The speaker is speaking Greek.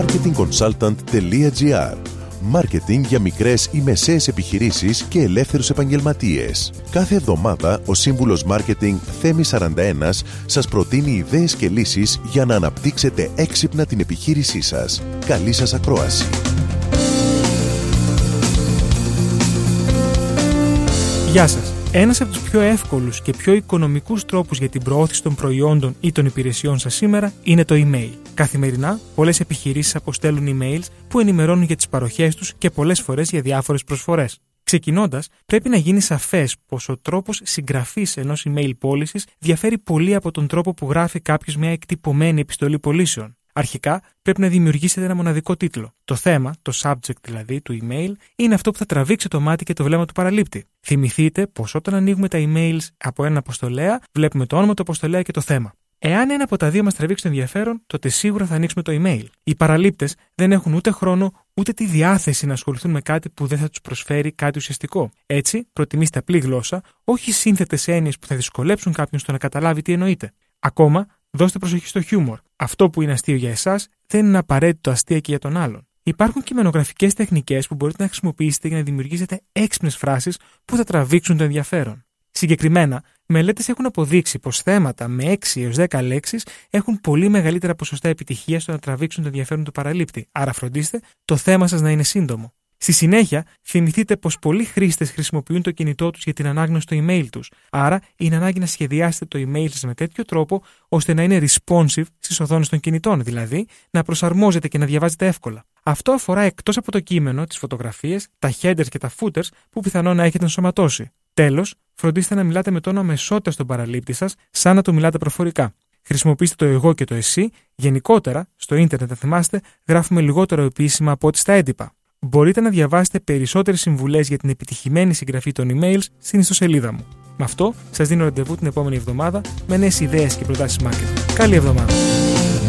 marketingconsultant.gr Μάρκετινγκ για μικρές ή μεσαίες επιχειρήσεις και ελεύθερους επαγγελματίες. Κάθε εβδομάδα ο σύμβουλος Μάρκετινγκ Θέμη 41 σας προτείνει ιδέες και λύσεις για να αναπτύξετε έξυπνα την επιχείρησή σας. Καλή σας ακρόαση! Γεια σας! Ένας από τους πιο εύκολους και πιο οικονομικούς τρόπους για την προώθηση των προϊόντων ή των υπηρεσιών σας σήμερα είναι το email. Καθημερινά, πολλές επιχειρήσεις αποστέλουν emails που ενημερώνουν για τις παροχές τους και πολλές φορές για διάφορες προσφορές. Ξεκινώντας, πρέπει να γίνει σαφές πως ο τρόπος συγγραφής ενός email πώλησης διαφέρει πολύ από τον τρόπο που γράφει κάποιος μια εκτυπωμένη επιστολή πωλήσεων. Αρχικά πρέπει να δημιουργήσετε ένα μοναδικό τίτλο. Το θέμα, το subject δηλαδή του email, είναι αυτό που θα τραβήξει το μάτι και το βλέμμα του παραλήπτη. Θυμηθείτε πως όταν ανοίγουμε τα emails από έναν αποστολέα, βλέπουμε το όνομα του αποστολέα και το θέμα. Εάν ένα από τα δύο μας τραβήξει το ενδιαφέρον, τότε σίγουρα θα ανοίξουμε το email. Οι παραλήπτες δεν έχουν ούτε χρόνο ούτε τη διάθεση να ασχοληθούν με κάτι που δεν θα τους προσφέρει κάτι ουσιαστικό. Έτσι, προτιμήστε απλή γλώσσα, όχι σύνθετες έννοιες που θα δυσκολέψουν κάποιον στο να καταλάβει τι εννοείται. Ακόμα, δώστε προσοχή στο χιούμορ. Αυτό που είναι αστείο για εσάς δεν είναι απαραίτητο αστείο και για τον άλλον. Υπάρχουν κειμενογραφικές τεχνικές που μπορείτε να χρησιμοποιήσετε για να δημιουργήσετε έξυπνες φράσεις που θα τραβήξουν το ενδιαφέρον. Συγκεκριμένα, μελέτες έχουν αποδείξει πως θέματα με 6 έως 10 λέξεις έχουν πολύ μεγαλύτερα ποσοστά επιτυχίας στο να τραβήξουν το ενδιαφέρον του παραλήπτη. Άρα, φροντίστε το θέμα σας να είναι σύντομο. Στη συνέχεια, θυμηθείτε πως πολλοί χρήστες χρησιμοποιούν το κινητό τους για την ανάγνωση του email τους. Άρα, είναι ανάγκη να σχεδιάσετε το email σας με τέτοιο τρόπο ώστε να είναι responsive στις οθόνες των κινητών, δηλαδή να προσαρμόζεται και να διαβάζετε εύκολα. Αυτό αφορά εκτός από το κείμενο, τις φωτογραφίες, τα headers και τα footers που πιθανόν να έχετε ενσωματώσει. Τέλος, φροντίστε να μιλάτε με τόνο αμεσότητα στον παραλήπτη σας, σαν να του μιλάτε προφορικά. Χρησιμοποιήστε το εγώ και το εσύ. Γενικότερα, στο ίντερνετ, θα θυμάστε, γράφουμε λιγότερο επίσημα από ό,τι στα έντυπα. Μπορείτε να διαβάσετε περισσότερες συμβουλές για την επιτυχημένη συγγραφή των emails στην ιστοσελίδα μου. Με αυτό, σας δίνω ραντεβού την επόμενη εβδομάδα με νέες ιδέες και προτάσεις marketing. Καλή εβδομάδα!